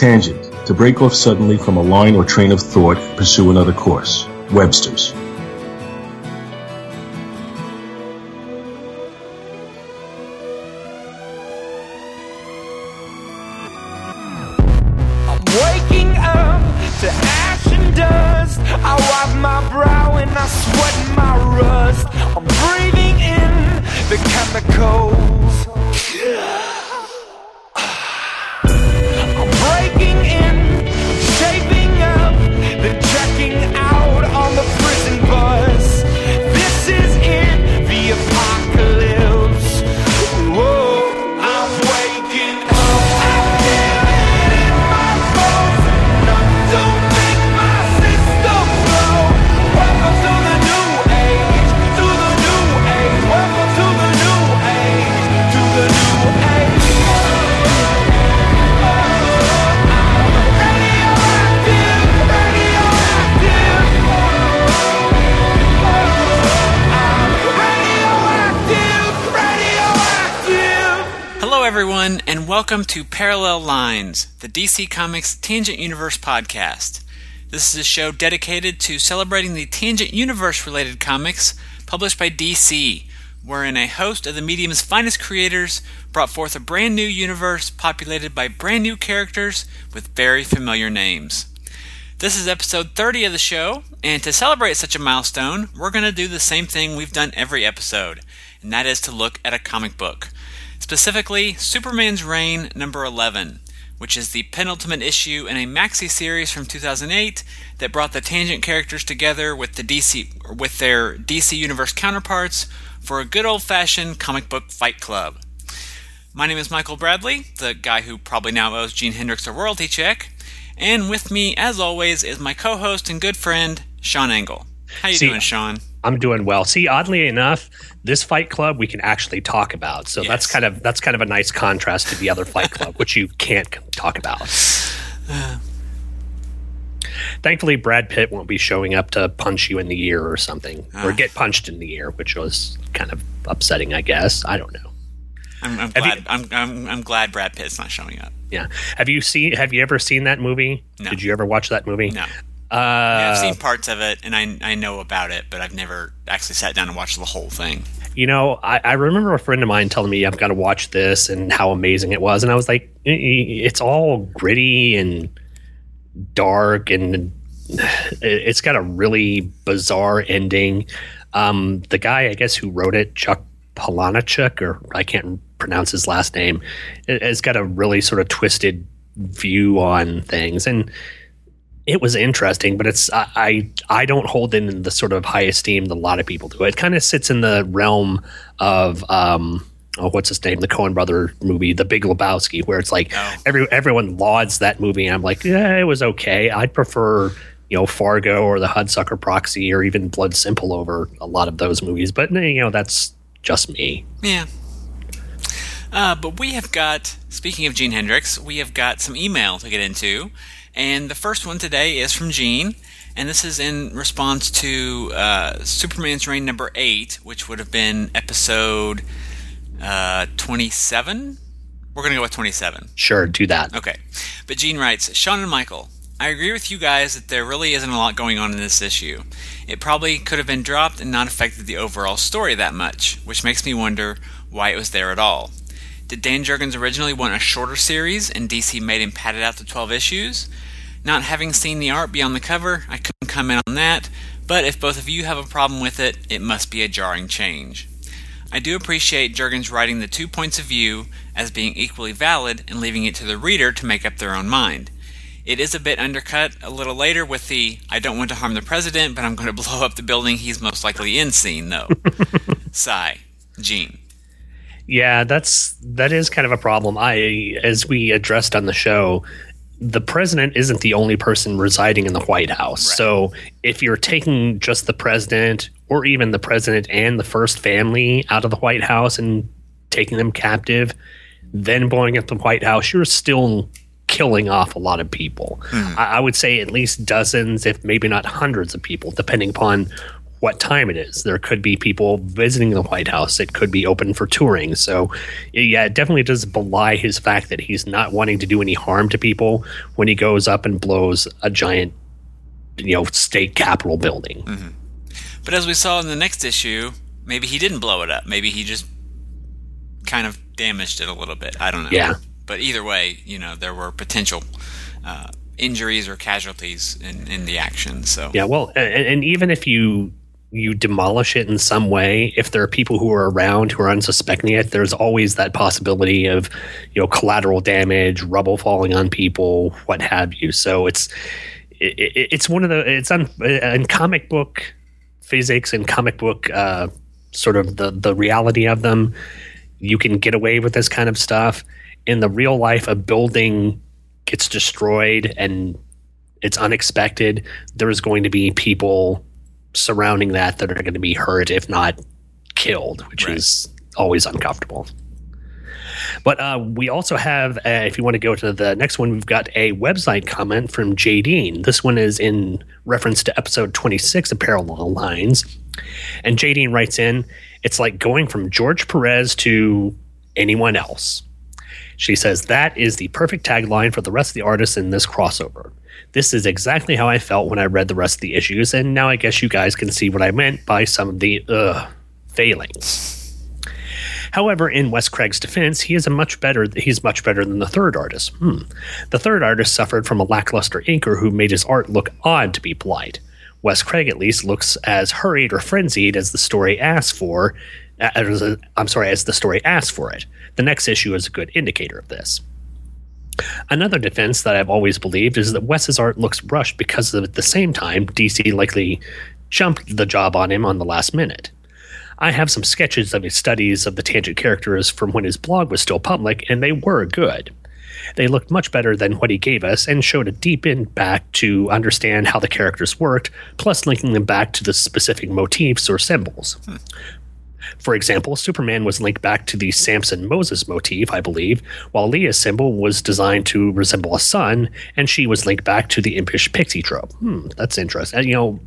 Tangent. To break off suddenly from a line or train of thought, pursue another course. Webster's. Welcome to Parallel Lines, the DC Comics Tangent Universe podcast. This is a show dedicated to celebrating the Tangent Universe related comics published by DC, wherein a host of the medium's finest creators brought forth a brand new universe populated by brand new characters with very familiar names. This is episode 30 of the show, and to celebrate such a milestone, we're going to do the same thing we've done every episode, and that is to look at a comic book. Specifically, Superman's Reign number 11, which is the penultimate issue in a maxi series from 2008 that brought the Tangent characters together with the DC with their DC Universe counterparts for a good old-fashioned comic book fight club. My name is Michael Bradley, the guy who probably now owes Gene Hendricks a royalty check. And with me, as always, is my co-host and good friend, Sean Engel. How you See, doing, Sean? I'm doing well. See, oddly enough, this Fight Club we can actually talk about. So that's kind of that's kind of a nice contrast to the other Fight Club, which you can't talk about. Thankfully, Brad Pitt won't be showing up to punch you in the ear or something, or Ah. get punched in the ear, which was kind of upsetting, I guess. I don't know. I'm, I'm glad. you- I'm, I'm, I'm glad Brad Pitt's not showing up. Yeah. Have you seen? Have you ever seen that movie? No. Did you ever watch that movie? No, Uh, I've seen parts of it, and I I know about it, but I've never actually sat down and watched the whole thing. You know, I, I remember a friend of mine telling me I've got to watch this and how amazing it was, and I was like, "I- I- it's all gritty and dark, and it- it's got a really bizarre ending. Um, the guy, I guess, who wrote it, Chuck Palahniuk, or I can't pronounce his last name, has got a really sort of twisted view on things, and it was interesting, but it's I I, I don't hold it in the sort of high esteem that a lot of people do. It kind of sits in the realm of um oh what's his name the Coen brother movie The Big Lebowski where it's like Oh. every everyone lauds that movie and I'm like yeah it was okay. I'd prefer you know Fargo or The Hudsucker Proxy or even Blood Simple over a lot of those movies, but you know that's just me. Yeah. Uh, but we have got, speaking of Gene Hendricks, we have got some email to get into. And the first one today is from Gene. And this is in response to uh, Superman's Reign number 8, which would have been episode uh, 27. We're going to go with 27. Sure, do that. Okay. But Gene writes Sean and Michael, I agree with you guys that there really isn't a lot going on in this issue. It probably could have been dropped and not affected the overall story that much, which makes me wonder why it was there at all. Did Dan Jurgens originally want a shorter series and DC made him pad it out to 12 issues? Not having seen the art beyond the cover, I couldn't comment on that, but if both of you have a problem with it, it must be a jarring change. I do appreciate Jurgens writing the two points of view as being equally valid and leaving it to the reader to make up their own mind. It is a bit undercut a little later with the I don't want to harm the president, but I'm going to blow up the building he's most likely in scene, though. Sigh. Gene. Yeah, that's that is kind of a problem. I as we addressed on the show, the president isn't the only person residing in the White House. Right. So if you're taking just the president or even the president and the first family out of the White House and taking them captive, then blowing up the White House, you're still killing off a lot of people. Hmm. I, I would say at least dozens, if maybe not hundreds of people, depending upon what time it is. There could be people visiting the White House. It could be open for touring. So, yeah, it definitely does belie his fact that he's not wanting to do any harm to people when he goes up and blows a giant, you know, state capitol building. But as we saw in the next issue, maybe he didn't blow it up. Maybe he just kind of damaged it a little bit. I don't know. Yeah. But either way, you know, there were potential uh, injuries or casualties in, in the action. So Yeah, well, and, and even if you you demolish it in some way, if there are people who are around who are unsuspecting it, there's always that possibility of you know collateral damage, rubble falling on people, what have you. So it's it, it- it's one of the it's on in comic book physics and comic book uh, sort of the the reality of them. You can get away with this kind of stuff. In the real life, a building gets destroyed and it's unexpected, there's going to be people surrounding that that are going to be hurt, if not killed, which Right. is always uncomfortable. But uh, we also have, uh, if you want to go to the next one, we've got a website comment from J. Dean. This one is in reference to episode 26 of Parallel Lines. And J. Dean writes in, it's like going from George Perez to anyone else. She says, That is the perfect tagline for the rest of the artists in this crossover. This is exactly how I felt when I read the rest of the issues, and now I guess you guys can see what I meant by some of the ugh failings. However, in Wes Craig's defense, he is a much better he's much better than the third artist. Hmm. The third artist suffered from a lackluster inker who made his art look odd to be polite. Wes Craig at least looks as hurried or frenzied as the story asks for. As, I'm sorry, as the story asks for it. The next issue is a good indicator of this. Another defense that I've always believed is that Wes's art looks rushed because at the same time DC likely jumped the job on him on the last minute. I have some sketches of his studies of the tangent characters from when his blog was still public, and they were good. They looked much better than what he gave us and showed a deep in back to understand how the characters worked, plus linking them back to the specific motifs or symbols. Hmm. For example, Superman was linked back to the Samson Moses motif, I believe, while Leah's symbol was designed to resemble a sun, and she was linked back to the impish pixie trope. Hmm, that's interesting. You know,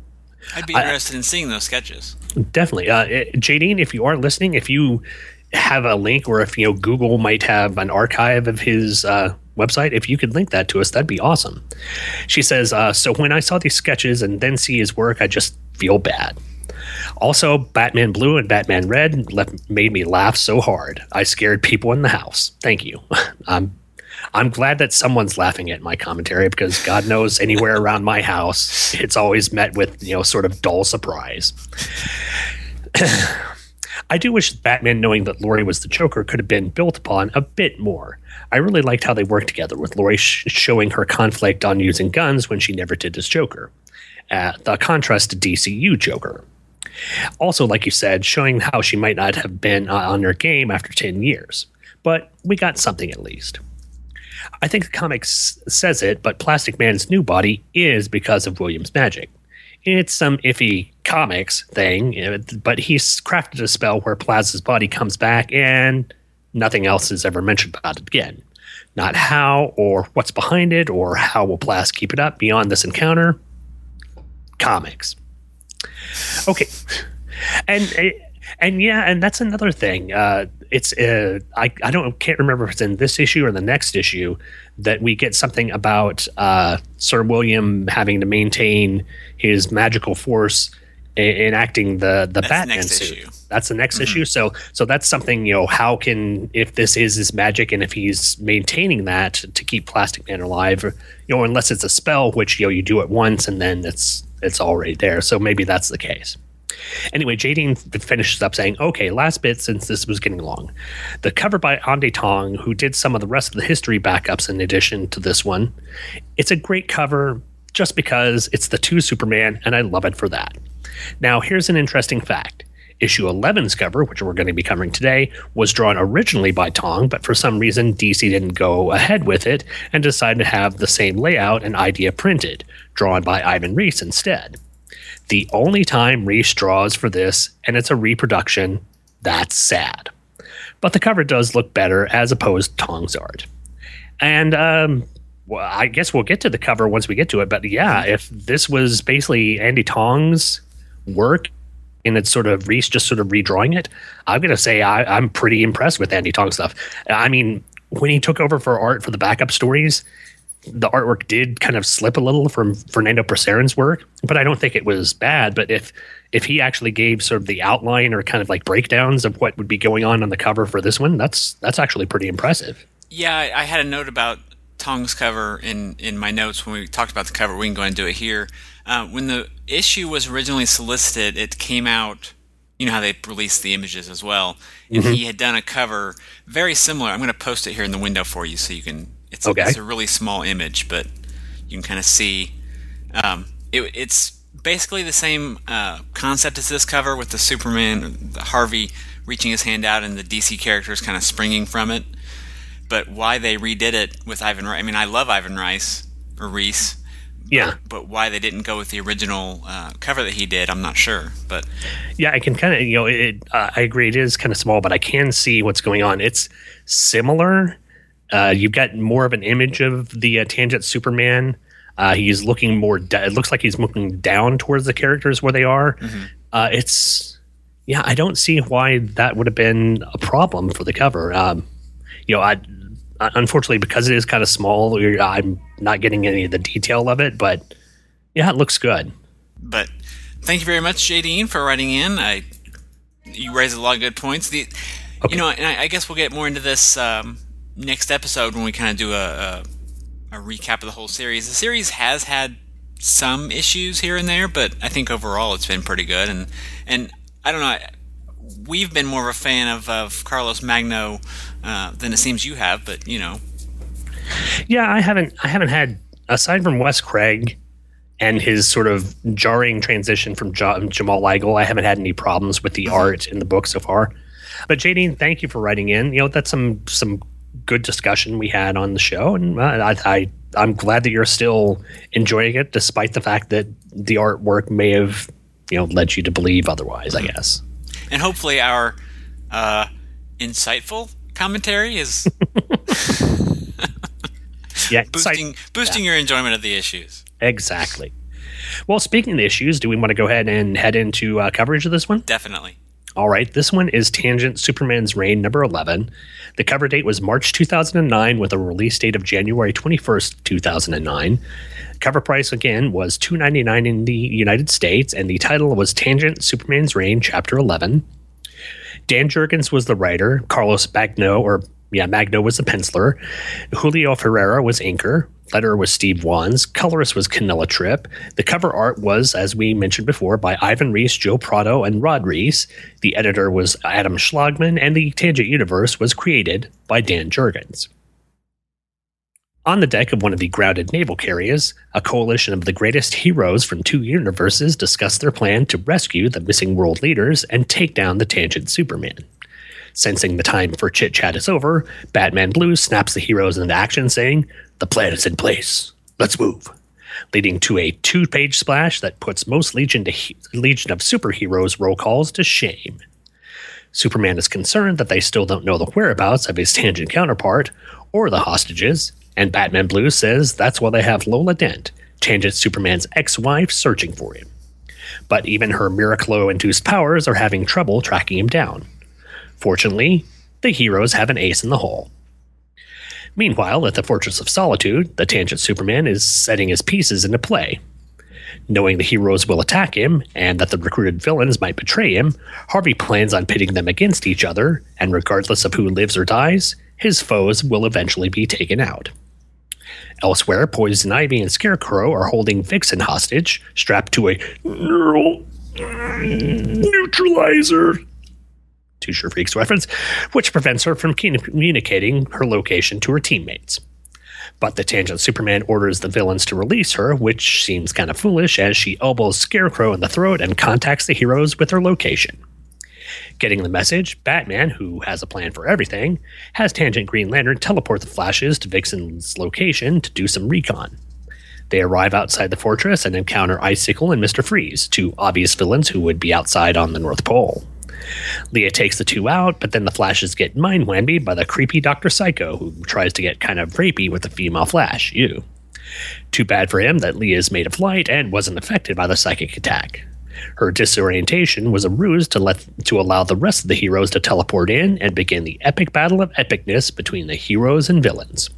I'd be interested in seeing those sketches. Definitely. Uh, Jadine, if you are listening, if you have a link or if, you know, Google might have an archive of his uh, website, if you could link that to us, that'd be awesome. She says, uh, So when I saw these sketches and then see his work, I just feel bad. Also, Batman Blue and Batman Red left, made me laugh so hard. I scared people in the house. Thank you. I'm I'm glad that someone's laughing at my commentary because God knows anywhere around my house, it's always met with you know sort of dull surprise. I do wish Batman knowing that Laurie was the Joker could have been built upon a bit more. I really liked how they worked together, with Laurie sh- showing her conflict on using guns when she never did as Joker. Uh, the contrast to DCU Joker. Also, like you said, showing how she might not have been uh, on her game after 10 years. But we got something at least. I think the comics says it, but Plastic Man's new body is because of William's magic. It's some iffy comics thing, but he's crafted a spell where Plaza's body comes back and nothing else is ever mentioned about it again. Not how or what's behind it or how will Plaz keep it up beyond this encounter. Comics. Okay. And and yeah, and that's another thing. Uh, it's uh, I I don't can't remember if it's in this issue or the next issue that we get something about uh, Sir William having to maintain his magical force in, enacting the the That's Batman next suit. issue. That's the next issue. So so that's something you know. How can if this is his magic and if he's maintaining that to keep Plastic Man alive, or, you know, unless it's a spell which you know you do it once and then it's it's already there. So maybe that's the case. Anyway, Jadine finishes up saying, okay, last bit since this was getting long. The cover by Andy Tong, who did some of the rest of the history backups in addition to this one. It's a great cover just because it's the two Superman, and I love it for that. Now, here's an interesting fact. Issue 11's cover, which we're going to be covering today, was drawn originally by Tong, but for some reason DC didn't go ahead with it and decided to have the same layout and idea printed, drawn by Ivan Reis instead the only time Reis draws for this, and it's a reproduction. That's sad. But the cover does look better as opposed to Tong's art. And um, well, I guess we'll get to the cover once we get to it. But yeah, if this was basically Andy Tong's work and it's sort of Reis just sort of redrawing it. I'm to say I, I'm pretty impressed with Andy Tong stuff. I mean, when he took over for art for the backup stories, the artwork did kind of slip a little from Fernando Pasarin's work, but I don't think it was bad. But if if he actually gave sort of the outline or kind of like breakdowns of what would be going on on the cover for this one, that's that's actually pretty impressive. Yeah, I, I had a note about Tong's cover in in my notes when we talked about the cover. We can go and do it here. Uh, when the issue was originally solicited, it came out. You know how they released the images as well, and he had done a cover very similar. I'm going to post it here in the window for you, so you can. It's, Okay. it's a really small image, but you can kind of see. Um, it, it's basically the same uh, concept as this cover, with the Superman, the Harvey reaching his hand out, and the DC characters kind of springing from it but why they redid it with Ivan Rice. I mean, I love Ivan Rice or Reis, Yeah, but why they didn't go with the original uh, cover that he did, I'm not sure. But yeah, I can kind of you know it. Uh, I agree, it is kind of small, but I can see what's going on. It's similar. Uh, you've got more of an image of the uh, tangent Superman. Uh, he's looking more. Da- it looks like he's looking down towards the characters where they are. Uh, it's yeah, I don't see why that would have been a problem for the cover. Um, you know, I unfortunately because it is kind of small, I'm not getting any of the detail of it, but yeah, it looks good. but thank you very much, Jadine, for writing in. I you raised a lot of good points. The you know, and I, I guess we'll get more into this um, next episode when we kind of do a, a a recap of the whole series. The series has had some issues here and there, but I think overall it's been pretty good. And and I don't know, we've been more of a fan of, of Carlos Magno uh, than it seems you have, but you know, Yeah, I haven't. I haven't had aside from Wes Craig and his sort of jarring transition from Ja- Jamal Igle. I haven't had any problems with the art in the book so far. But Jadine, thank you for writing in. You know, that's some some good discussion we had on the show, and uh, I, I I'm glad that you're still enjoying it, despite the fact that the artwork may have you know led you to believe otherwise. I guess. and hopefully our uh, insightful commentary is Yeah, boosting boosting your enjoyment of the issues. exactly. Well, speaking of the issues, do we want to go ahead and head into uh, coverage of this one? Definitely. All right, this one is Tangent Superman's Reign number 11. The cover date was March 2009 with a release date of January 21st, 2009. Cover price again was $2.99 in the United States and the title was Tangent Superman's Reign chapter 11. Dan Jurgens was the writer, Carlos Magno or yeah, Magno was the penciler. Julio Ferreira was inker. Letterer was Steve Wands. Colorist was Canella Tripp. The cover art was, as we mentioned before, by Ivan Reis, Joe Prado, and Rod Reis. The editor was Adam Schlagman, and the Tangent Universe was created by Dan Jurgens. On the deck of one of the grounded naval carriers, a coalition of the greatest heroes from two universes discuss their plan to rescue the missing world leaders and take down the Tangent Superman. Sensing the time for chit chat is over, Batman Blue snaps the heroes into action, saying, The plan is in place. Let's move. Leading to a two page splash that puts most Legion, he- Legion of Superheroes roll calls to shame. Superman is concerned that they still don't know the whereabouts of his tangent counterpart or the hostages, and Batman Blue says that's why they have Lola Dent, Tangent Superman's ex wife, searching for him. But even her Miraclo induced powers are having trouble tracking him down. Fortunately, the heroes have an ace in the hole. Meanwhile, at the Fortress of Solitude, the Tangent Superman is setting his pieces into play. Knowing the heroes will attack him and that the recruited villains might betray him, Harvey plans on pitting them against each other, and regardless of who lives or dies, his foes will eventually be taken out. Elsewhere, Poison Ivy and Scarecrow are holding Vixen hostage, strapped to a neural neutralizer Two True Freaks reference, which prevents her from communicating her location to her teammates. But the Tangent Superman orders the villains to release her, which seems kind of foolish as she elbows Scarecrow in the throat and contacts the heroes with her location. Getting the message, Batman, who has a plan for everything, has Tangent Green Lantern teleport the Flashes to Vixen's location to do some recon. They arrive outside the fortress and encounter Icicle and Mr. Freeze, two obvious villains who would be outside on the North Pole. Leah takes the two out, but then the Flashes get mind whammied by the creepy Dr. Psycho, who tries to get kind of rapey with the female Flash, you. Too bad for him that Leah is made of light and wasn't affected by the psychic attack. Her disorientation was a ruse to let to allow the rest of the heroes to teleport in and begin the epic battle of epicness between the heroes and villains.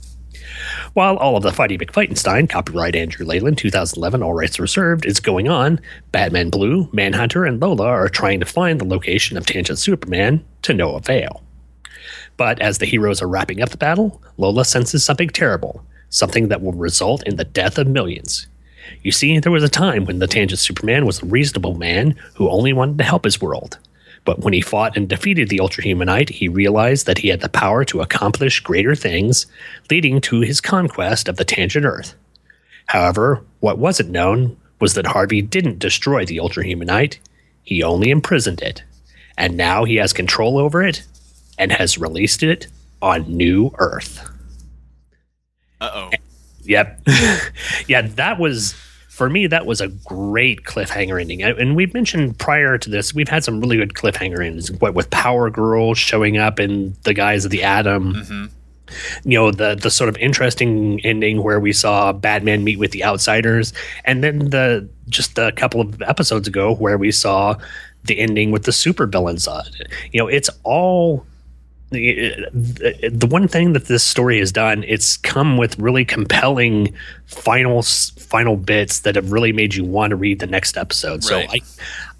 While all of the Fighty McFightenstein, copyright Andrew Leyland, 2011, all rights reserved, is going on, Batman Blue, Manhunter, and Lola are trying to find the location of Tangent Superman to no avail. But as the heroes are wrapping up the battle, Lola senses something terrible, something that will result in the death of millions. You see, there was a time when the Tangent Superman was a reasonable man who only wanted to help his world. But when he fought and defeated the Ultra Humanite, he realized that he had the power to accomplish greater things, leading to his conquest of the Tangent Earth. However, what wasn't known was that Harvey didn't destroy the Ultra Humanite, he only imprisoned it. And now he has control over it and has released it on New Earth. Uh oh. Yep. yeah, that was for me. That was a great cliffhanger ending. And we've mentioned prior to this, we've had some really good cliffhanger endings. What with Power Girl showing up in the guise of the Atom. You know the the sort of interesting ending where we saw Batman meet with the Outsiders, and then the just a couple of episodes ago where we saw the ending with the supervillains. Uh, you know, it's all the, one thing that this story has done it's come with really compelling final final bits that have really made you want to read the next episode so I,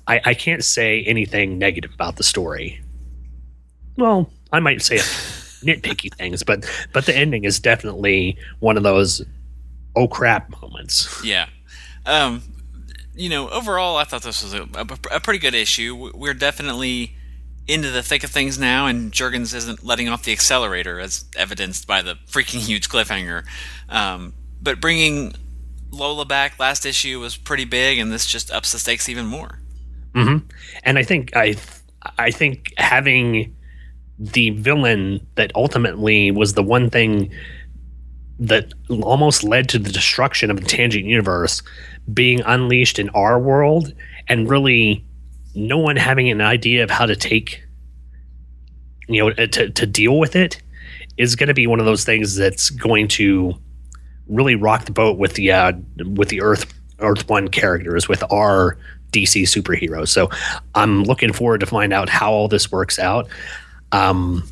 I i can't say anything negative about the story well i might say nitpicky things but but the ending is definitely one of those oh crap moments Yeah. Um, you know, overall, I thought this was a, a, a pretty good issue. We're definitely into the thick of things now, and Jurgens isn't letting off the accelerator, as evidenced by the freaking huge cliffhanger. Um, but bringing Lola back last issue was pretty big, and this just ups the stakes even more. and I think I I think having the villain that ultimately was the one thing that almost led to the destruction of the tangent universe being unleashed in our world and really no one having an idea of how to take you know to, to deal with it is going to be one of those things that's going to really rock the boat with the uh, with the Earth Earth One characters with our DC superheroes. So I'm looking forward to find out how all this works out. Um,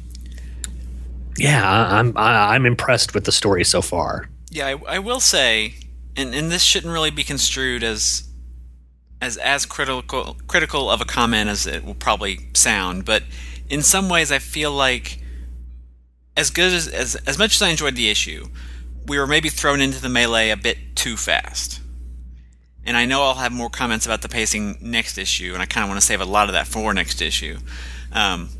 yeah, I'm I'm impressed with the story so far. Yeah, I, I will say, and, and this shouldn't really be construed as as as critical critical of a comment as it will probably sound, but in some ways, I feel like as good as as as much as I enjoyed the issue, we were maybe thrown into the melee a bit too fast. And I know I'll have more comments about the pacing next issue, and I kind of want to save a lot of that for next issue. Um,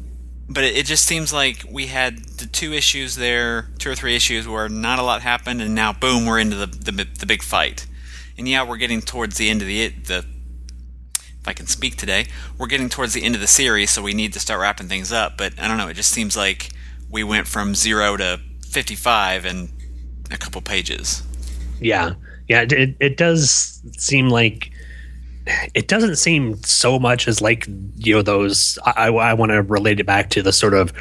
but it, it just seems like we had the two issues there, two or three issues where not a lot happened, and now boom, we're into the the, the big fight. And yeah, we're getting towards the end of the the. If I can speak today, we're getting towards the end of the series, so we need to start wrapping things up. But I don't know, it just seems like we went from zero to fifty-five in a couple pages. Yeah, yeah. It, it, it does seem like it doesn't seem so much as like you know those. I, I want to relate it back to the sort of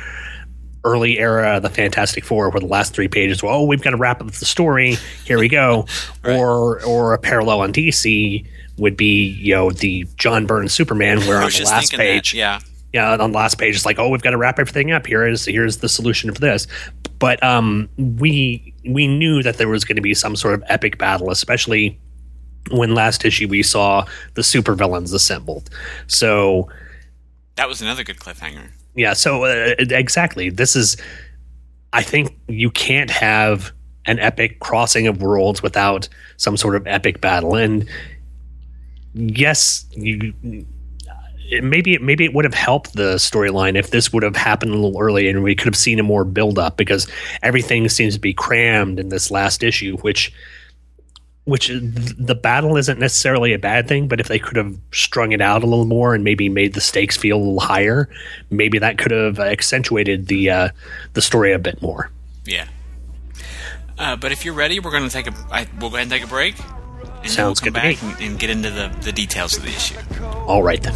early era of the Fantastic Four, where the last three pages were, oh, we've got to wrap up the story. Here we go. Right. Or or a parallel on DC would be you know the John Byrne Superman, where on the last thinking that, page, yeah, yeah, on the last page, it's like, oh, we've got to wrap everything up. Here is here's the solution for this. But um, we we knew that there was going to be some sort of epic battle, especially when last issue we saw the supervillains assembled. So that was another good cliffhanger. yeah, so uh, exactly, this is. I think you can't have an epic crossing of worlds without some sort of epic battle, and yes, you it- maybe maybe it would have helped the storyline if this would have happened a little earlier and we could have seen a more build up because everything seems to be crammed in this last issue which which the battle isn't necessarily a bad thing but if they could have strung it out a little more and maybe made the stakes feel a little higher maybe that could have accentuated the uh, the story a bit more Yeah. Uh, but if you're ready, we're going to take a. I, we'll go ahead and take a break. And Sounds good we'll to come back and, and get into the, the details of the issue. all right then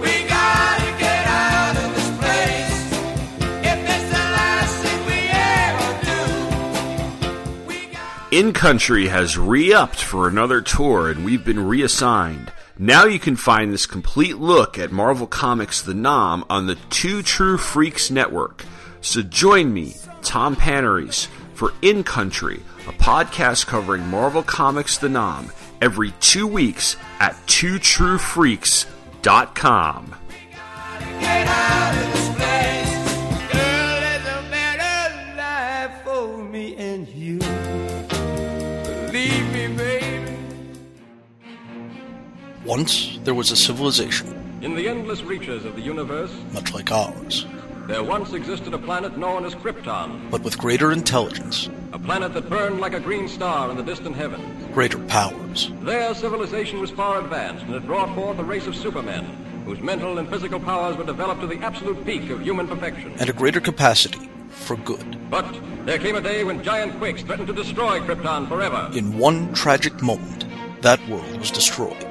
We gotta get out of this place. If it's the last thing we ever do, we got In Country has re upped for another tour and we've been reassigned. Now you can find this complete look at Marvel Comics The 'Nam on the Two True Freaks Network. So join me, Tom Paneries, for In Country, a podcast covering Marvel Comics The 'Nam, every two weeks at twotruefreaks.com. Get out of this place. Girl, there's a better life for me and you. Believe me, baby. Once there was a civilization, In the endless reaches of the universe, much like ours, there once existed a planet known as Krypton, but with greater intelligence, a planet that burned like a green star in the distant heavens. greater powers, Their civilization was far advanced, and it brought forth a race of supermen, whose mental and physical powers were developed to the absolute peak of human perfection. and a greater capacity for good. But there came a day when giant quakes threatened to destroy Krypton forever. In one tragic moment, that world was destroyed.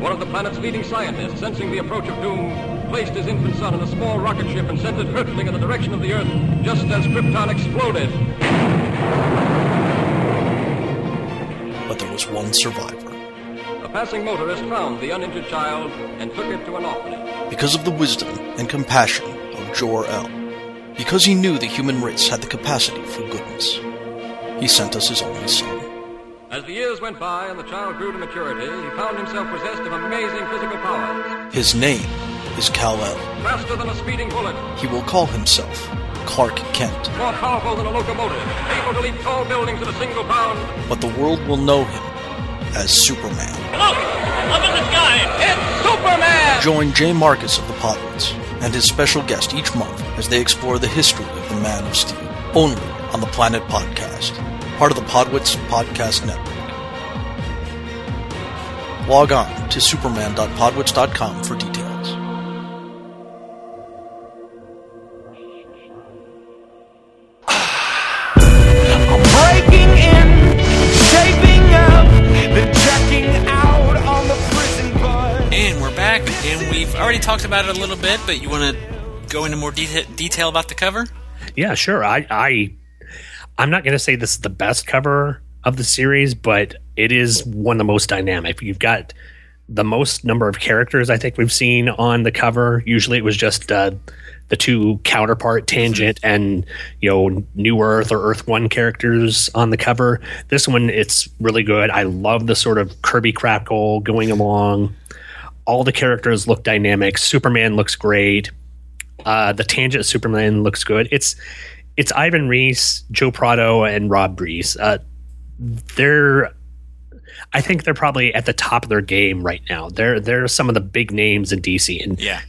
One of the planet's leading scientists, sensing the approach of doom, placed his infant son in a small rocket ship and sent it hurtling in the direction of the Earth just as Krypton exploded. But there was one survivor. A passing motorist found the uninjured child and took it to an orphanage. Because of the wisdom and compassion of Jor-El. Because he knew the human race had the capacity for goodness. He sent us his only son. As the years went by and the child grew to maturity, he found himself possessed of amazing physical powers. His name is Kal-El. Faster than a speeding bullet, He will call himself Clark Kent. more powerful than a locomotive, able to leap tall buildings in a single bound. But the world will know him as Superman. Look! Up in the sky! It's Superman! Join Jay Marcus of the Podwits and his special guest each month as they explore the history of the Man of Steel. Only on the Planet Podcast, part of the Podwits Podcast Network. Log on to superman.podwits.com for details. Already talked about it a little bit, but you want to go into more deta- detail about the cover? Yeah, sure. I, I I'm not going to say this is the best cover of the series, but it is one of the most dynamic. You've got the most number of characters I think we've seen on the cover. Usually, it was just uh, the two counterpart Tangent and you know New Earth or Earth One characters on the cover. This one, it's really good. I love the sort of Kirby crackle going along. All the characters look dynamic. Superman looks great. Uh, the tangent Superman looks good. It's it's Ivan Reis, Joe Prado, and Rod Reis. Uh, they're I think they're probably at the top of their game right now. They're they're some of the big names in DC, and Yeah.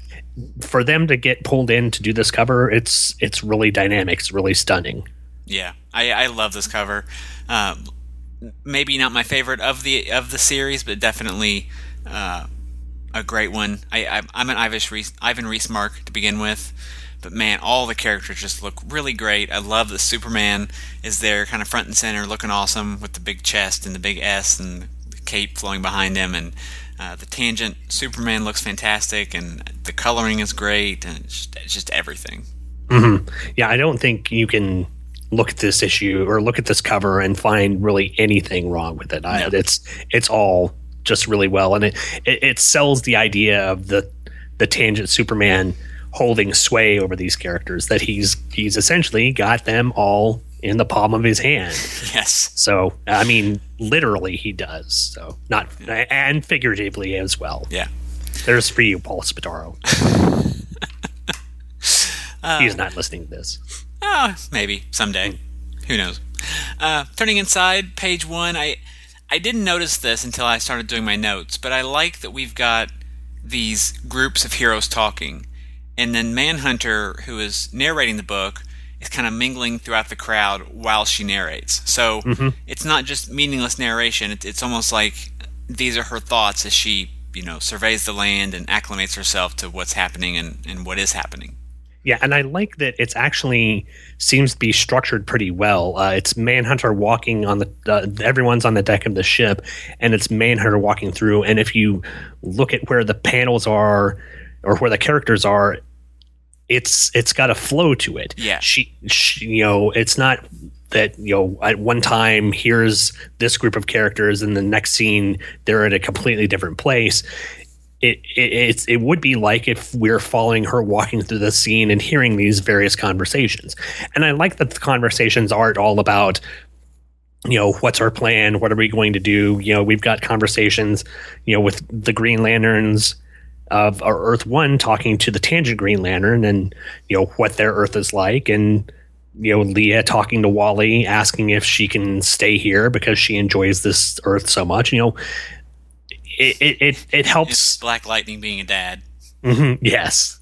for them to get pulled in to do this cover, it's it's really dynamic. It's really stunning. Yeah, I, I love this cover. Um, maybe not my favorite of the of the series, but definitely uh, a great one. I, I I'm an Ivan Reis, Ivan Reis mark to begin with, but man, all the characters just look really great. I love that Superman is there, kind of front and center, looking awesome with the big chest and the big S and the cape flowing behind him, and uh, the tangent Superman looks fantastic, and the coloring is great, and it's just, it's just everything. Yeah, I don't think you can look at this issue or look at this cover and find really anything wrong with it. I, No. It's it's all just really well, and it, it it sells the idea of the the tangent Superman holding sway over these characters that he's he's essentially got them all in the palm of his hand. Yes. So I mean, literally he does. So not and figuratively as well. Yeah. There's for you, Paul Spataro. He's uh, not listening to this. Oh, maybe someday. Hmm. Who knows? Uh, turning inside, page one. I I didn't notice this until I started doing my notes, but I like that we've got these groups of heroes talking, and then Manhunter, who is narrating the book, is kind of mingling throughout the crowd while she narrates. So mm-hmm. it's not just meaningless narration. It's, it's almost like these are her thoughts as she, you know, surveys the land and acclimates herself to what's happening and, and what is happening. Yeah, and I like that it's actually seems to be structured pretty well. Uh, it's Manhunter walking on the uh, everyone's on the deck of the ship, and it's Manhunter walking through. And if you look at where the panels are or where the characters are, it's it's got a flow to it. Yeah. she, she you know, it's not that you know at one time here's this group of characters and the next scene they're at a completely different place it, it it's it would be like if we're following her walking through the scene and hearing these various conversations. And i like that the conversations aren't all about you know what's our plan? What are we going to do? You know we've got conversations you know with the green lanterns of earth one talking to the tangent green lantern and you know what their earth is like. And you know leah talking to wally asking if she can stay here because she enjoys this earth so much. You know it it it, it helps It's Black Lightning being a dad. Mhm, yes.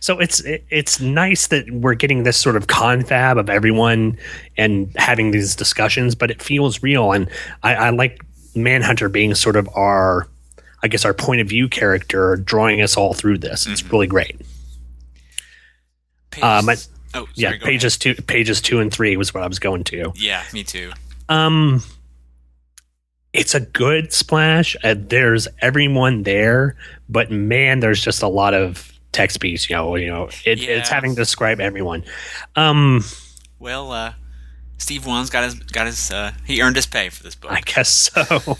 So it's it, it's nice that we're getting this sort of confab of everyone and having these discussions, but it feels real, and I, I like Manhunter being sort of our, I guess, our point of view character, drawing us all through this. It's really great. Pages, Uh, my- oh, sorry, yeah, pages two, pages two and three was what I was going to. Yeah, me too. Um, it's a good splash. Uh, there's everyone there, but man, there's just a lot of text piece. You know, you know, it, Yeah. it's having to describe everyone. Um, Well, uh, Steve Wands got his got his uh, he earned his pay for this book. I guess so.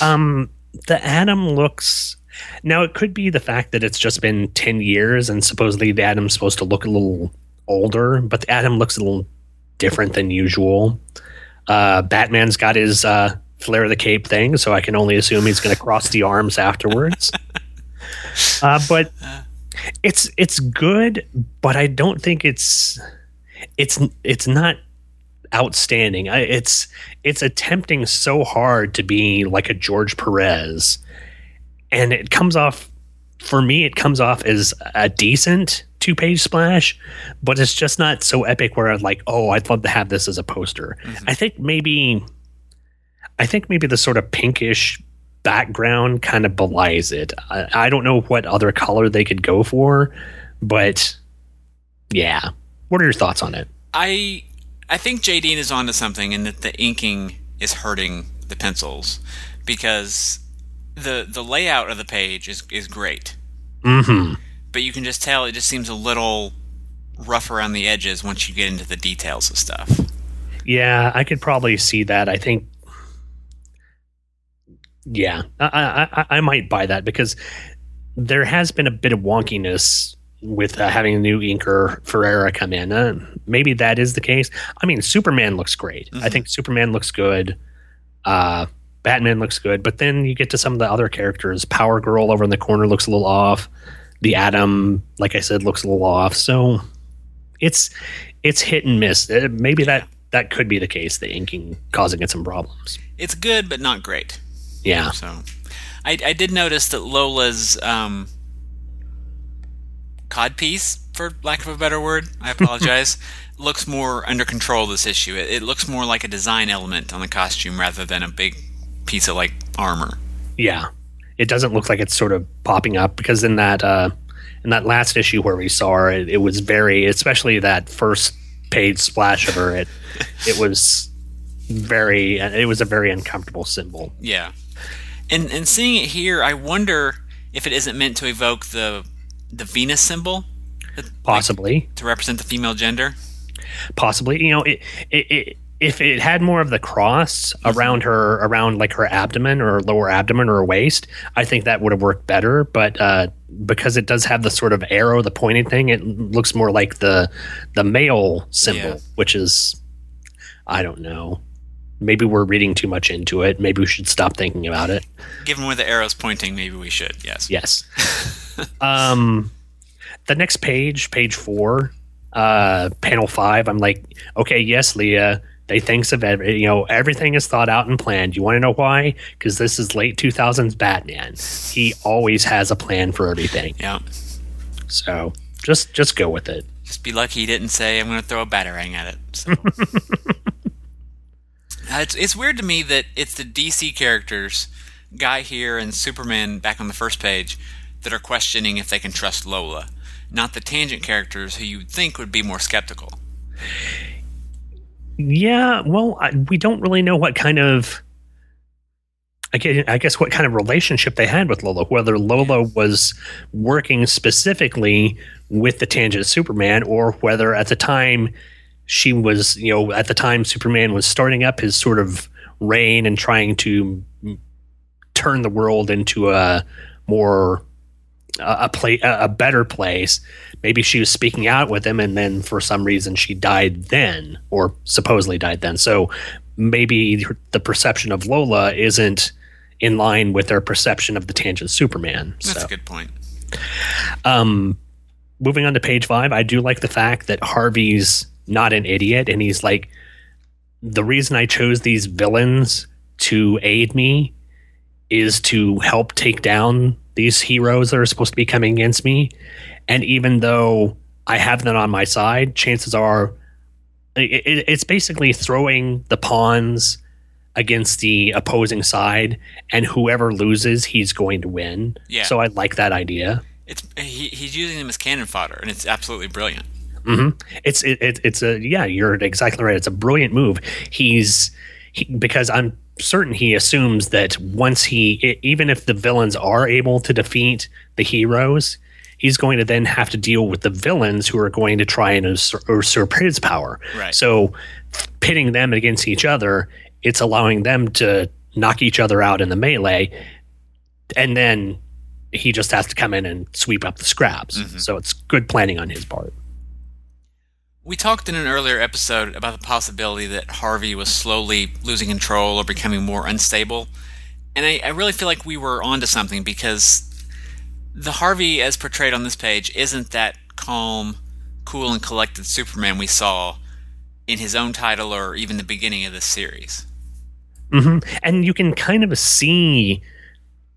um, the Atom looks. Now it could be the fact that it's just been ten years, and supposedly the Atom's supposed to look a little older, but the Atom looks a little different than usual. Uh, Batman's got his uh, flare of the cape thing, so I can only assume he's going to cross the arms afterwards. uh, but it's it's good, but I don't think it's it's it's not outstanding. I, it's it's attempting so hard to be like a George Perez, and it comes off for me. It comes off as a decent two page splash, but it's just not so epic. Where I'm like, oh, I'd love to have this as a poster. I think maybe, I think maybe the sort of pinkish background kind of belies it. I, I don't know what other color they could go for, but yeah. What are your thoughts on it? I I think J. Is onto something and that the inking is hurting the pencils because the the layout of the page is is great, Mm-hmm. but you can just tell it just seems a little rough around the edges once you get into the details of stuff. Yeah, I could probably see that. I think, yeah, I, I, I- I might buy that because there has been a bit of wonkiness with uh, having a new inker Ferreira come in. Uh, maybe that is the case. I mean, Superman looks great. I think Superman looks good. Uh, Batman looks good, but then you get to some of the other characters. Power Girl over in the corner looks a little off. The Atom, like I said, looks a little off. So it's it's hit and miss. Uh, maybe that that could be the case. The inking causing it some problems. It's good, but not great. Yeah, So, I, I did notice that Lola's um, codpiece, for lack of a better word, I apologize, looks more under control this issue. It, it looks more like a design element on the costume rather than a big piece of like armor. yeah. It doesn't look like it's sort of popping up because in that uh, in that last issue where we saw her, it, it was very, especially that first page splash of her. It it was very. It was a very uncomfortable symbol. Yeah, and and seeing it here, I wonder if it isn't meant to evoke the the Venus symbol that- like, Possibly, to represent the female gender. possibly. You know, it, it, it if it had more of the cross around her, around like her abdomen or lower abdomen or waist, I think that would have worked better. But uh, because it does have the sort of arrow, the pointed thing, it looks more like the the male symbol, Yeah. which is I don't know. Maybe we're reading too much into it. Maybe we should stop thinking about it. Given where the arrow's pointing, maybe we should. Yes. Yes. um, the next page, page four, uh, panel five. I'm like, okay, yes, Leah. They thinks of every, you know, everything is thought out and planned. You want to know why? Because this is late 2000s Batman. He always has a plan for everything. Yeah. So just just go with it. Just be lucky he didn't say, I'm going to throw a batarang at it. So. Uh, it's, it's weird to me that it's the DC characters, Guy here and Superman back on the first page, that are questioning if they can trust Lola, not the tangent characters who you'd think would be more skeptical. Yeah, well, I, we don't really know what kind of. I I guess what kind of relationship they had with Lola, whether Lola was working specifically with the Tangent Superman, or whether at the time she was, you know, at the time Superman was starting up his sort of reign and trying to turn the world into a more a, a play a, a better place. Maybe she was speaking out with him, and then for some reason she died then, or supposedly died then. So maybe the perception of Lola isn't in line with their perception of the tangent Superman. That's so. a good point. Um, moving on to page five, I do like the fact that Harvey's not an idiot, and he's like, the reason I chose these villains to aid me is to help take down these heroes that are supposed to be coming against me. And even though I have them on my side, chances are it, it, it's basically throwing the pawns against the opposing side, and whoever loses, he's going to win. Yeah. So I like that idea. It's he, he's using them as cannon fodder, and it's absolutely brilliant. Hmm It's it, it, it's a yeah, you're exactly right. It's a brilliant move. He's he, because I'm certain he assumes that once he even if the villains are able to defeat the heroes, he's going to then have to deal with the villains who are going to try and usur- usurp his power. Right. So pitting them against each other, it's allowing them to knock each other out in the melee, and then he just has to come in and sweep up the scraps. Mhm. So it's good planning on his part. We talked in an earlier episode about the possibility that Harvey was slowly losing control or becoming more unstable. And I, I really feel like we were onto something because the Harvey, as portrayed on this page, isn't that calm, cool, and collected Superman we saw in his own title or even the beginning of this series. Mm-hmm. And you can kind of see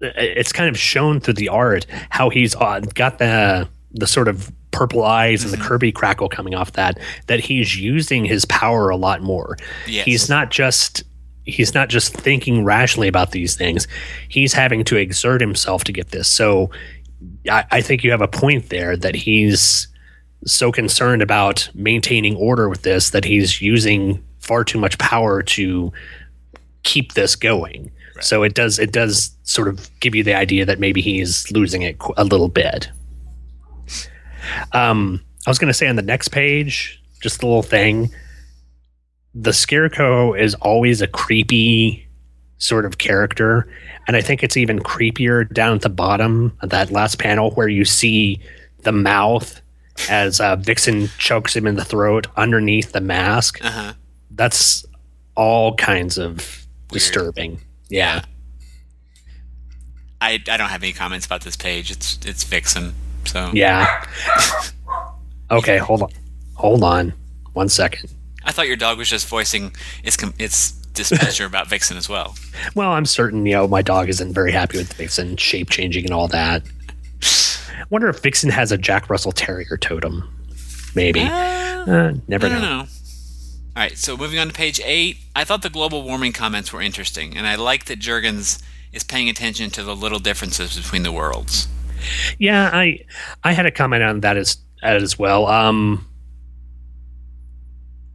it's kind of shown through the art how he's got the the sort of purple eyes and the mm-hmm. Kirby crackle coming off that that he's using his power a lot more. Yes. He's not just he's not just thinking rationally about these things. He's having to exert himself to get this. So I, I think you have a point there that he's so concerned about maintaining order with this that he's using far too much power to keep this going. So it does it does sort of give you the idea that maybe he's losing it a little bit. Um, I was going to say on the next page, just a little thing. The Scarecrow is always a creepy sort of character, and I think it's even creepier down at the bottom of that last panel where you see the mouth as uh, Vixen chokes him in the throat underneath the mask. Uh huh. That's all kinds of disturbing. Yeah. I, I don't have any comments about this page. It's it's Vixen. So Yeah. okay, hold on. Hold on. One second. I thought your dog was just voicing its its displeasure about Vixen as well. Well, I'm certain, you know, my dog isn't very happy with Vixen shape changing and all that. I Wonder if Vixen has a Jack Russell Terrier totem. Maybe. Uh, never I don't know. know. All right, so moving on to page eight, I thought the global warming comments were interesting, and I like that Jurgens is paying attention to the little differences between the worlds. Yeah, I I had a comment on that as as well. Um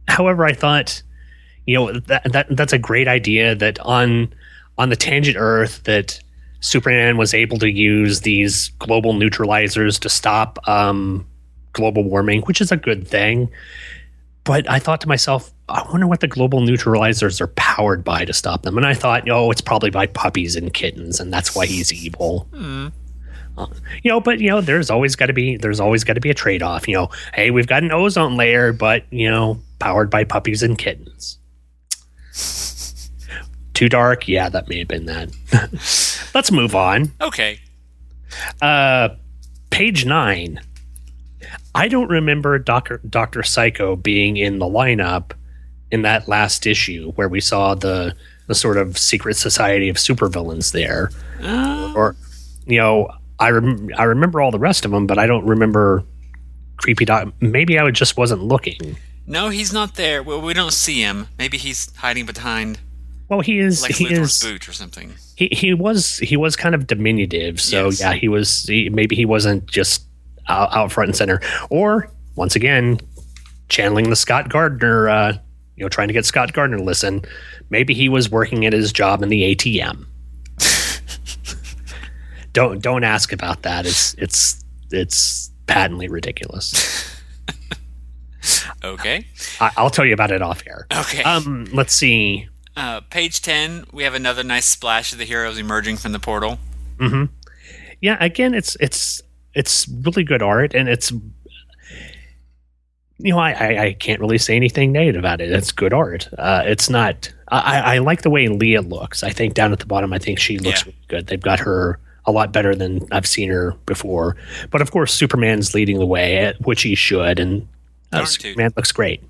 however, I thought you know that, that that's a great idea that on on the tangent Earth that Superman was able to use these global neutralizers to stop um, global warming, which is a good thing. But I thought to myself, I wonder what the global neutralizers are powered by to stop them. And I thought, oh, it's probably by puppies and kittens, and that's why he's evil you know but you know there's always got to be there's always got to be a trade-off you know. Hey we've got an ozone layer but you know powered by puppies and kittens. Too dark? Yeah that may have been that. Let's move on. Okay, uh page nine. I don't remember dr dr psycho being in the lineup in that last issue where we saw the the sort of secret society of supervillains there. Or you know I rem- I remember all the rest of them, but I don't remember creepy doc. Maybe I just wasn't looking. no, he's not there. Well, we don't see him. Maybe he's hiding behind Well, he is. Lex he Luthor's is. boot or something. He he was he was kind of diminutive. So Yes. yeah, he was. He, maybe he wasn't just out, out front and center. Or once again, channeling the Scott Gardner. Uh, you know, trying to get Scott Gardner to listen. Maybe he was working at his job in the ATM. Don't don't ask about that. It's it's it's patently ridiculous. Okay. I, I'll tell you about it off air. Okay. Um, let's see. Uh, page 10, we have another nice splash of the heroes emerging from the portal. Yeah, again, it's it's it's really good art, and it's you know I, I, I can't really say anything negative about it. It's good art. Uh, it's not. I, I like the way Leah looks. I think down at the bottom, I think she looks Yeah. really good. They've got her a lot better than I've seen her before. But of course, Superman's leading the way, eh, which he should, and uh. Superman looks great.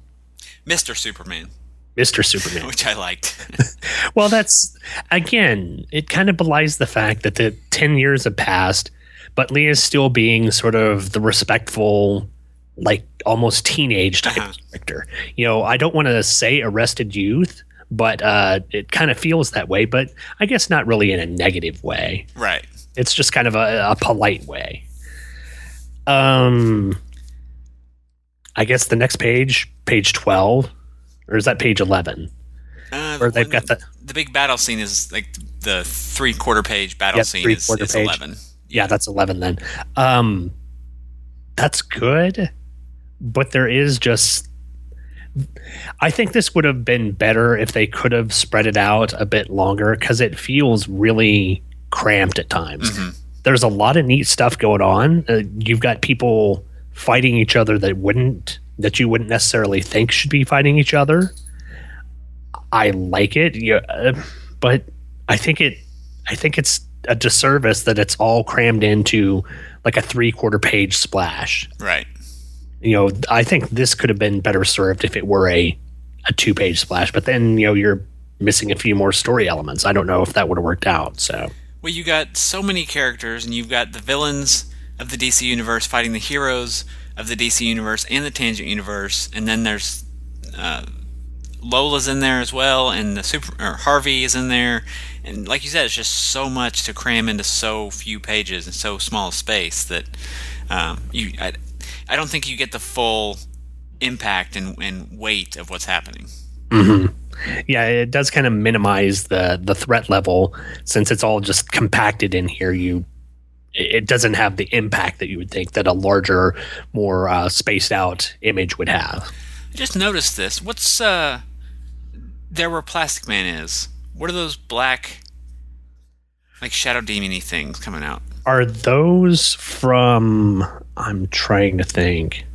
Mr. Superman, Mister Superman. which I liked. Well, that's again, it kind of belies the fact that the 10 years have passed, but Leah's still being sort of the respectful, like almost teenage type Uh-huh. character. You know, I don't want to say arrested youth, but uh, it kind of feels that way, but I guess not really in a negative way. right. It's just kind of a, a polite way. Um, I guess the next page, page 12, or is that page 11? Uh, Or they've got the the big battle scene is like the three quarter page battle Yeah, scene is, is page. 11. yeah, that's 11 then. Um, that's good, but there is just. I think this would have been better if they could have spread it out a bit longer because it feels really cramped at times. There's a lot of neat stuff going on. Uh, you've got people fighting each other that wouldn't that you wouldn't necessarily think should be fighting each other. I like it, yeah, uh, but I think it I think it's a disservice that it's all crammed into like a three quarter page splash. Right. You know, I think this could have been better served if it were a a two page splash, but then you know you're missing a few more story elements. I don't know if that would have worked out. So Well, you got so many characters, and you've got the villains of the DC universe fighting the heroes of the DC universe and the Tangent universe, and then there's uh, Lola's in there as well, and the super or Harvey is in there, and like you said, it's just so much to cram into so few pages and so small a space that um, you I, I don't think you get the full impact and, and weight of what's happening. Yeah, it does kind of minimize the the threat level since it's all just compacted in here. You it doesn't have the impact that you would think that a larger, more uh, spaced out image would have. I just noticed this. What's uh there where Plastic Man is? What are those black like shadow demony things coming out? Are those from? I'm trying to think.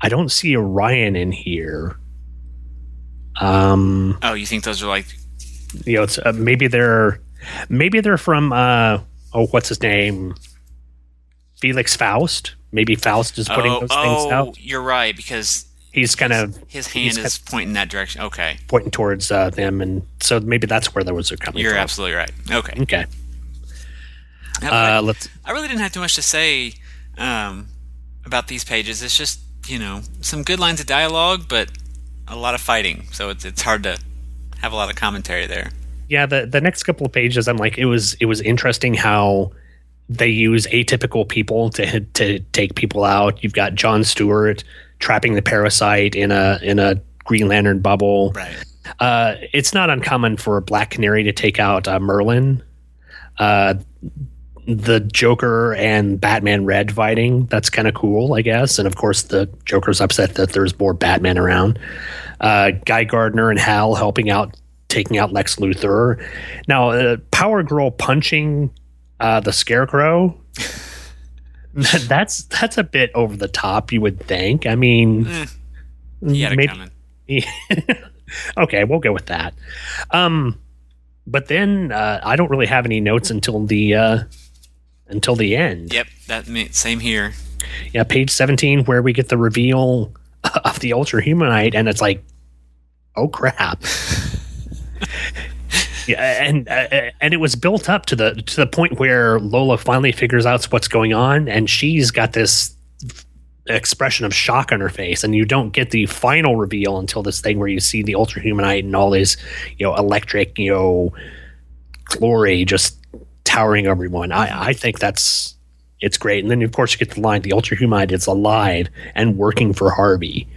I don't see Orion in here. Um, Oh, you think those are like you know, it's, uh, maybe they're maybe they're from. Uh, oh, what's his name? Felix Faust. Maybe Faust is putting oh, those things oh out. you're right because He's kind of his hand is pointing that direction. Okay, pointing towards uh, them, and so maybe that's where those are coming from. you're from. absolutely right. Okay, Okay. Okay. Uh, let's. I really didn't have too much to say um, about these pages. It's just you know some good lines of dialogue, but a lot of fighting, so it's it's hard to have a lot of commentary there. yeah the the next couple of pages i'm like it was it was interesting how they use atypical people to to take people out you've got john stewart trapping the parasite in a in a green lantern bubble Right. uh it's not uncommon for a black canary to take out uh, merlin uh the joker and batman red fighting that's kind of cool i guess. And of course the joker's upset that there's more batman around. Uh guy gardner and hal helping out taking out lex luthor. Now uh, power girl punching uh the scarecrow that's that's a bit over the top you would think. I mean it maybe- okay, we'll go with that. Um, but then uh, I don't really have any notes until the uh, until the end. Yep, that same here. Yeah, page seventeen, where we get the reveal of the Ultra Humanite, and it's like, oh crap. yeah, and uh, and it was built up to the to the point where Lola finally figures out what's going on, and she's got this expression of shock on her face, and you don't get the final reveal until this thing where you see the Ultra Humanite and all this, you know, electric, you know, glory just towering over everyone. I, mm-hmm. I think that's it's great. And then of course you get the line, the Ultra Humanite is alive and working for Harvey.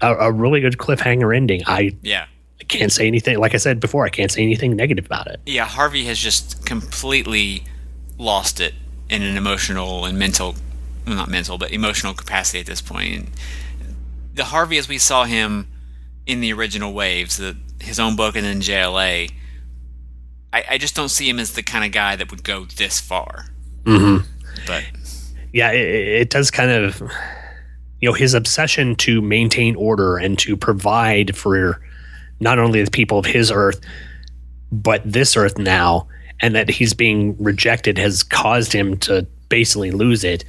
A, a really good cliffhanger ending. I Yeah. I can't say anything. Like I said before, I can't say anything negative about it. Yeah, Harvey has just completely lost it in an emotional and mental, well, not mental, but emotional capacity at this point. And the Harvey as we saw him in the original waves, the his own book and then JLA. I, I just don't see him as the kind of guy that would go this far. Mm-hmm. But yeah, it, it does kind of, you know, his obsession to maintain order and to provide for not only the people of his earth, but this earth now, and that he's being rejected has caused him to basically lose it.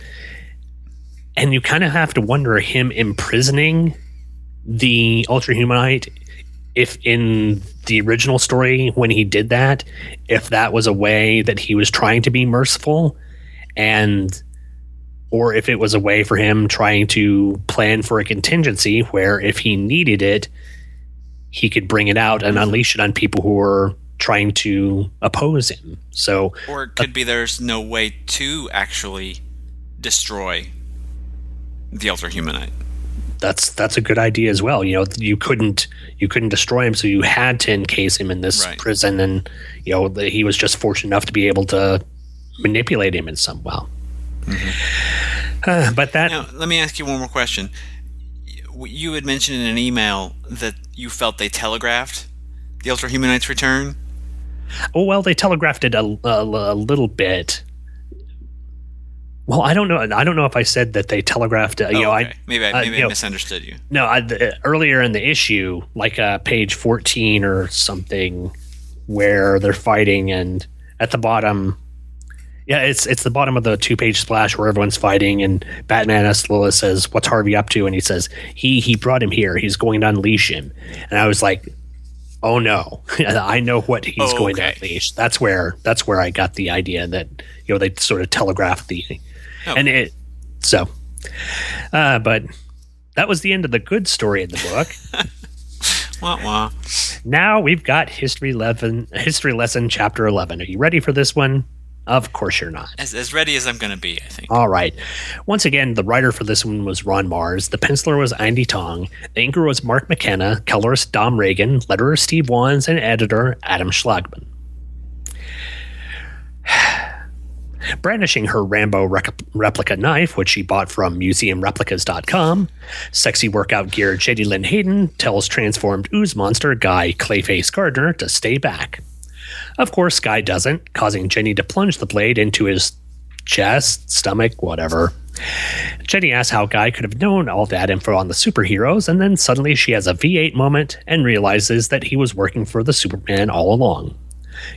And you kind of have to wonder him imprisoning the Ultra Humanite if in the original story when he did that if that was a way that he was trying to be merciful and or if it was a way for him trying to plan for a contingency where if he needed it he could bring it out and unleash it on people who were trying to oppose him so or it could be there's no way to actually destroy the Ultra Humanite. That's that's a good idea as well. You know, you couldn't you couldn't destroy him, so you had to encase him in this Right. prison, and you know he was just fortunate enough to be able to manipulate him in some well. Uh, but that Now, let me ask you one more question. You- You had mentioned in an email that you felt they telegraphed the Ultra Humanite's return. oh well, they telegraphed it a, a, a little bit. Well, I don't know. I don't know if I said that they telegraphed. Uh, you Oh, know, okay. I maybe I, uh, maybe you I misunderstood you. No, I, the, earlier in the issue, like uh, page 14 or something, where they're fighting, and at the bottom, yeah, it's it's the bottom of the two page splash where everyone's fighting, and Batman asks Lois says, "What's Harvey up to?" And he says, "He he brought him here. He's going to unleash him." And I was like, "Oh no, I know what he's Oh, going to unleash." That's where that's where I got the idea that you know they sort of telegraphed the, Oh. and it so, uh, but that was the end of the good story in the book. Wah wah. now we've got history eleven, history lesson chapter eleven. Are you ready for this one? Of course you're not. As, as ready as I'm going to be, I think. All right. Once again, the writer for this one was Ron Marz. The penciler was Andy Tong. The inker was Mark McKenna. Colorist Dom Regan. Letterer Steve Wands. And editor Adam Schlagman. Brandishing her Rambo rec- replica knife, which she bought from museumreplicas.com, sexy workout gear J.D. Lynn Hayden tells transformed ooze monster guy Clayface Gardner to stay back. Of course, Guy doesn't, causing Jenny to plunge the blade into his chest, stomach, whatever. Jenny asks how Guy could have known all that info on the superheroes, and then suddenly she has a V8 moment and realizes that he was working for the Superman all along.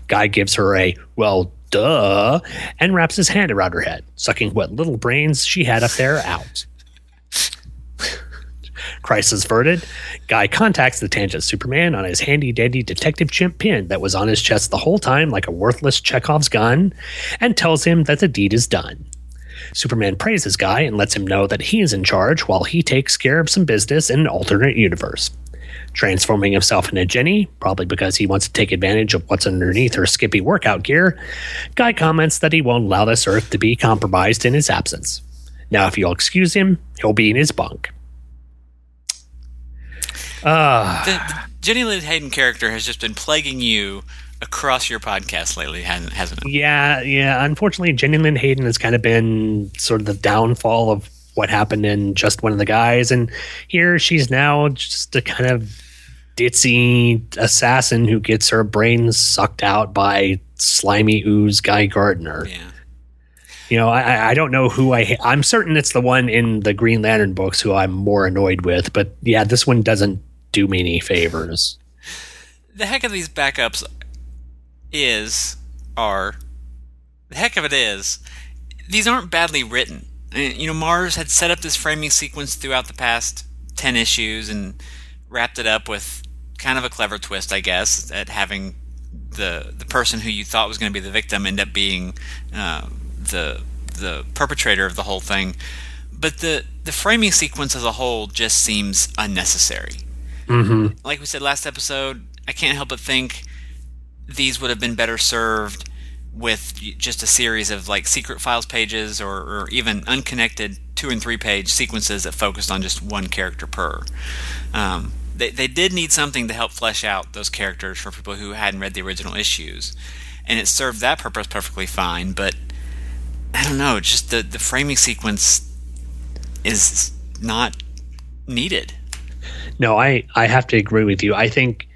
Guy gives her a, well, duh, and wraps his hand around her head, sucking what little brains she had up there out. Crisis averted. Guy contacts the Tangent Superman on his handy dandy detective chimp pin that was on his chest the whole time, like a worthless Chekhov's gun, and tells him that the deed is done. Superman praises Guy and lets him know that he is in charge while he takes care of some business in an alternate universe. Transforming himself into Jenny, probably because he wants to take advantage of what's underneath her skippy workout gear, Guy comments that he won't allow this Earth to be compromised in his absence. Now, if you'll excuse him, he'll be in his bunk. Ah, The, the Jenny Lynn Hayden character has just been plaguing you across your podcast lately, hasn't, hasn't it? yeah, yeah. Unfortunately, Jenny Lynn Hayden has kind of been sort of the downfall of what happened in just one of the guys, and here she's now just a kind of ditzy assassin who gets her brains sucked out by slimy ooze Guy Gardner. Yeah. You know, I, I- don't know who I. ha- I'm certain it's the one in the Green Lantern books who I'm more annoyed with, but yeah, this one doesn't do me any favors. The heck of these backups is, are, the heck of it is, these aren't badly written. Uh, you know, Marz had set up this framing sequence throughout the past 10 issues and wrapped it up with kind of a clever twist, I guess, at having the the person who you thought was going to be the victim end up being uh, the the perpetrator of the whole thing. But the the framing sequence as a whole just seems unnecessary. Mm-hmm. Like we said last episode, I can't help but think these would have been better served with just a series of like secret files pages or, or even unconnected two and three page sequences that focused on just one character per. Um, they, they did need something to help flesh out those characters for people who hadn't read the original issues. And it served that purpose perfectly fine, but I don't know, just the, the framing sequence is not needed. No, I I have to agree with you. I think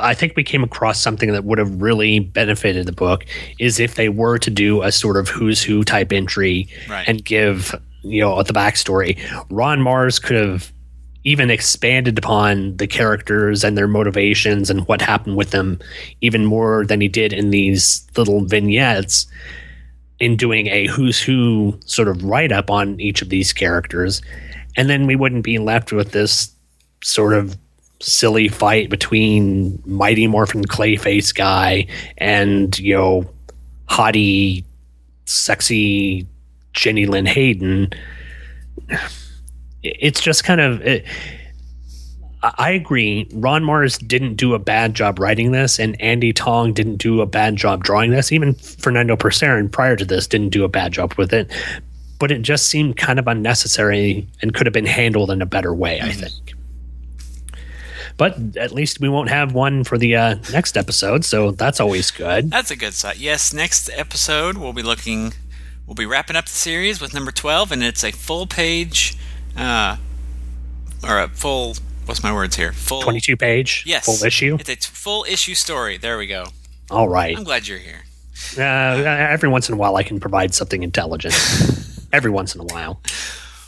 I think we came across something that would have really benefited the book is if they were to do a sort of who's who type entry Right. and give you know the backstory. Ron Marz could have even expanded upon the characters and their motivations and what happened with them even more than he did in these little vignettes in doing a who's who sort of write up on each of these characters and then we wouldn't be left with this sort of silly fight between Mighty Morphin Clayface guy and you know hottie, sexy Jenny Lynn Hayden. It's just kind of. It, I agree. Ron Marz didn't do a bad job writing this, and Andy Tong didn't do a bad job drawing this. Even Fernando Pasarin prior to this didn't do a bad job with it. But it just seemed kind of unnecessary and could have been handled in a better way, I think. But at least we won't have one for the uh, next episode, so that's always good. That's a good sign. Yes, next episode we'll be looking, we'll be wrapping up the series with number 12, and it's a full page, uh, or a full, what's my words here? Full 22 page, Yes. full issue. It's a t- full issue story. There we go. All right. I'm glad you're here. Uh, every once in a while, I can provide something intelligent. every once in a while.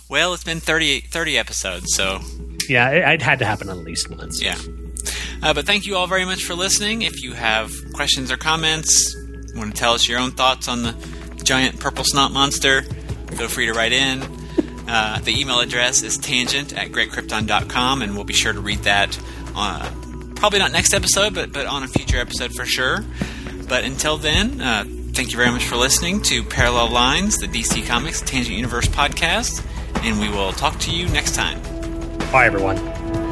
Well, it's been 30, 30 episodes, so Yeah, it, it had to happen at least once. yeah. Uh, but thank you all very much for listening. If you have questions or comments, want to tell us your own thoughts on the giant purple snot monster, feel free to write in. Uh, the email address is tangent at greatkrypton.com, and we'll be sure to read that. Uh, probably not next episode, but, but on a future episode for sure. But until then, uh, thank you very much for listening to Parallel Lines, the DC Comics Tangent Universe podcast, and we will talk to you next time. Bye, everyone.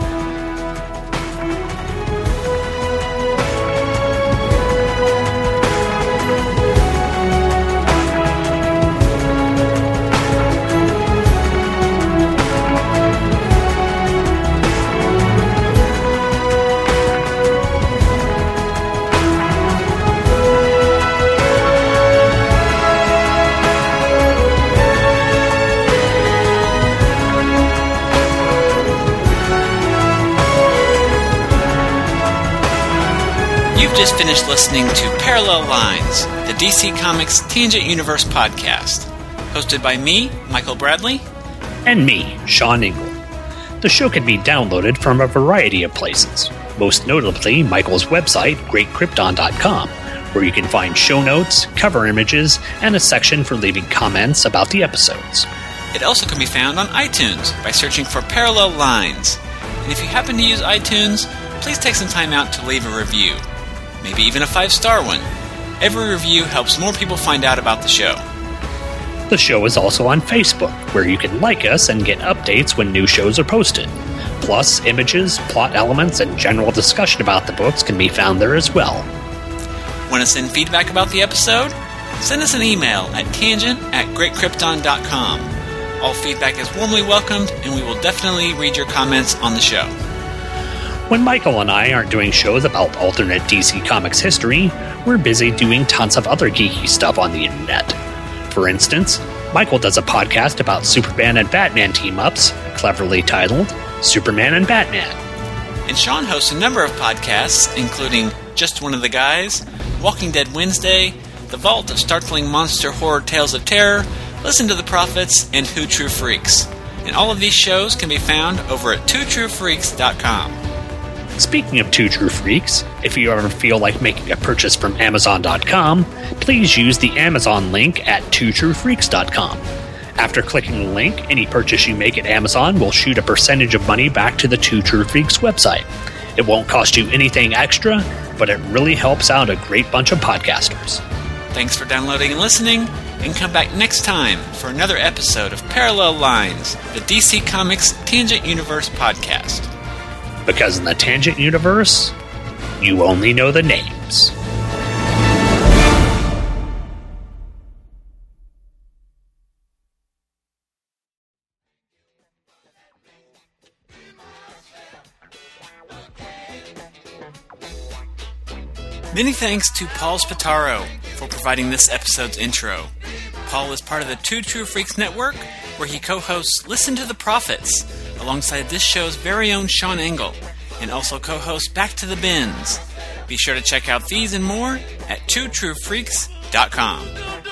Just finished listening to Parallel Lines, the DC Comics Tangent Universe podcast, hosted by me, Michael Bradley. And me, Sean Igle. The show can be downloaded from a variety of places, most notably Michael's website, greatkrypton.com, where you can find show notes, cover images, and a section for leaving comments about the episodes. It also can be found on iTunes by searching for Parallel Lines. And if you happen to use iTunes, please take some time out to leave a review, maybe even a five star one. Every review helps more people find out about the show. The show is also on Facebook, where you can like us and get updates when new shows are posted. Plus, images, plot elements, and general discussion about the books can be found there as well. Want to send feedback about the episode? Send us an email at tangent at greatkrypton.com. All feedback is warmly welcomed, and we will definitely read your comments on the show. When Michael and I aren't doing shows about alternate DC Comics history, we're busy doing tons of other geeky stuff on the internet. For instance, Michael does a podcast about Superman and Batman team ups, cleverly titled Superman and Batman. And Sean hosts a number of podcasts, including Just One of the Guys, Walking Dead Wednesday, The Vault of Startling Monster Horror Tales of Terror, Listen to the Prophets, and Two True Freaks. And all of these shows can be found over at twotruefreaks.com. Speaking of Two True Freaks, if you ever feel like making a purchase from Amazon.com, please use the Amazon link at twotruefreaks.com. After clicking the link, any purchase you make at Amazon will shoot a percentage of money back to the Two True Freaks website. It won't cost you anything extra, but it really helps out a great bunch of podcasters. Thanks for downloading and listening, and come back next time for another episode of Parallel Lines, the DC Comics Tangent Universe podcast. Because in the Tangent Universe, you only know the names. Many thanks to Paul Spataro for providing this episode's intro. Paul is part of the Two True Freaks Network, where he co hosts Listen to the Prophets, alongside this show's very own Sean Igle, and also co hosts Back to the Bins. Be sure to check out these and more at twotruefreaks.com.